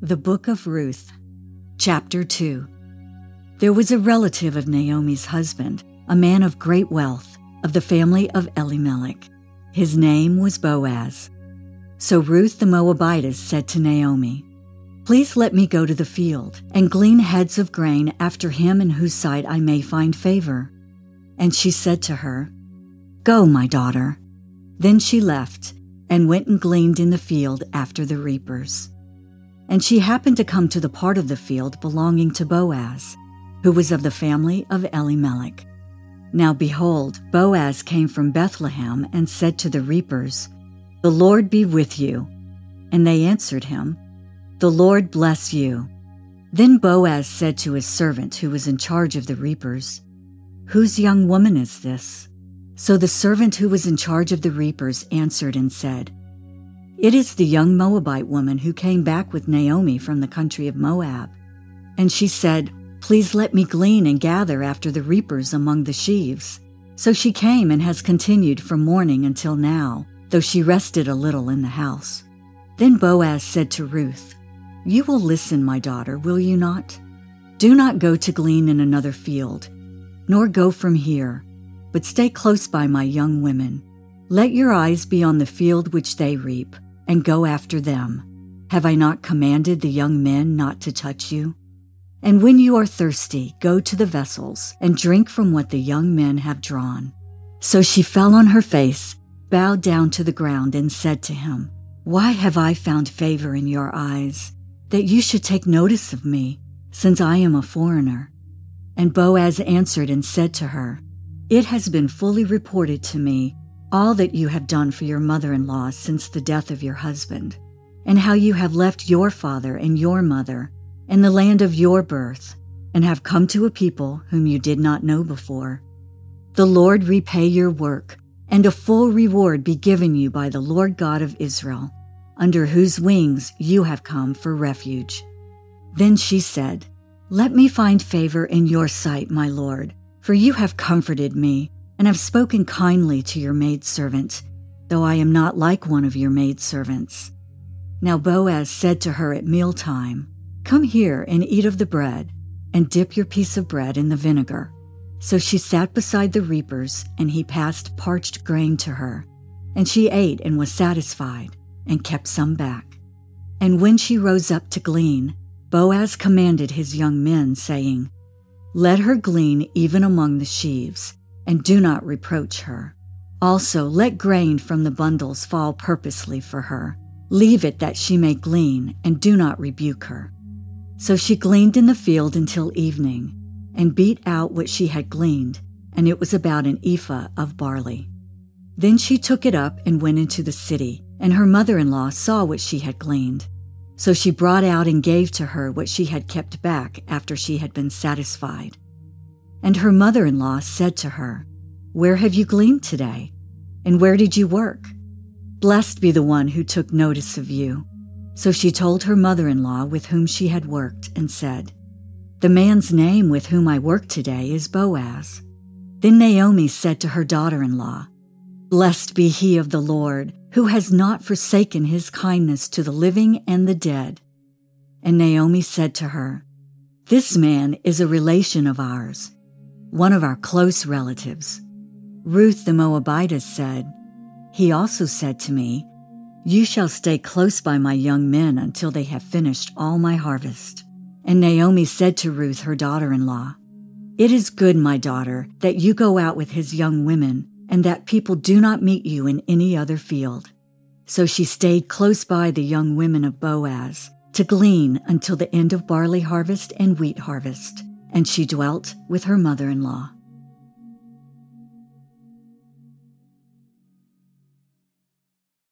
The Book of Ruth, Chapter 2. There was a relative of Naomi's husband, a man of great wealth, of the family of Elimelech. His name was Boaz. So Ruth the Moabitess said to Naomi, Please let me go to the field and glean heads of grain after him in whose sight I may find favor. And she said to her, Go, my daughter. Then she left and went and gleaned in the field after the reapers. And she happened to come to the part of the field belonging to Boaz, who was of the family of Elimelech. Now behold, Boaz came from Bethlehem and said to the reapers, The Lord be with you. And they answered him, The Lord bless you. Then Boaz said to his servant who was in charge of the reapers, Whose young woman is this? So the servant who was in charge of the reapers answered and said, It is the young Moabite woman who came back with Naomi from the country of Moab. And she said, Please let me glean and gather after the reapers among the sheaves. So she came and has continued from morning until now, though she rested a little in the house. Then Boaz said to Ruth, You will listen, my daughter, will you not? Do not go to glean in another field, nor go from here but stay close by my young women. Let your eyes be on the field which they reap, and go after them. Have I not commanded the young men not to touch you? And when you are thirsty, go to the vessels and drink from what the young men have drawn. So she fell on her face, bowed down to the ground, and said to him, Why have I found favor in your eyes, that you should take notice of me, since I am a foreigner? And Boaz answered and said to her, it has been fully reported to me all that you have done for your mother in law since the death of your husband, and how you have left your father and your mother and the land of your birth, and have come to a people whom you did not know before. The Lord repay your work, and a full reward be given you by the Lord God of Israel, under whose wings you have come for refuge. Then she said, Let me find favor in your sight, my Lord for you have comforted me, and have spoken kindly to your maidservant, though I am not like one of your maidservants. Now Boaz said to her at mealtime, Come here and eat of the bread, and dip your piece of bread in the vinegar. So she sat beside the reapers, and he passed parched grain to her. And she ate and was satisfied, and kept some back. And when she rose up to glean, Boaz commanded his young men, saying, let her glean even among the sheaves, and do not reproach her. Also, let grain from the bundles fall purposely for her. Leave it that she may glean, and do not rebuke her. So she gleaned in the field until evening, and beat out what she had gleaned, and it was about an ephah of barley. Then she took it up and went into the city, and her mother in law saw what she had gleaned. So she brought out and gave to her what she had kept back after she had been satisfied. And her mother in law said to her, Where have you gleaned today? And where did you work? Blessed be the one who took notice of you. So she told her mother in law with whom she had worked and said, The man's name with whom I work today is Boaz. Then Naomi said to her daughter in law, Blessed be he of the Lord, who has not forsaken his kindness to the living and the dead. And Naomi said to her, This man is a relation of ours, one of our close relatives. Ruth the Moabitess said, He also said to me, You shall stay close by my young men until they have finished all my harvest. And Naomi said to Ruth, her daughter in law, It is good, my daughter, that you go out with his young women and that people do not meet you in any other field. So she stayed close by the young women of Boaz to glean until the end of barley harvest and wheat harvest, and she dwelt with her mother in law.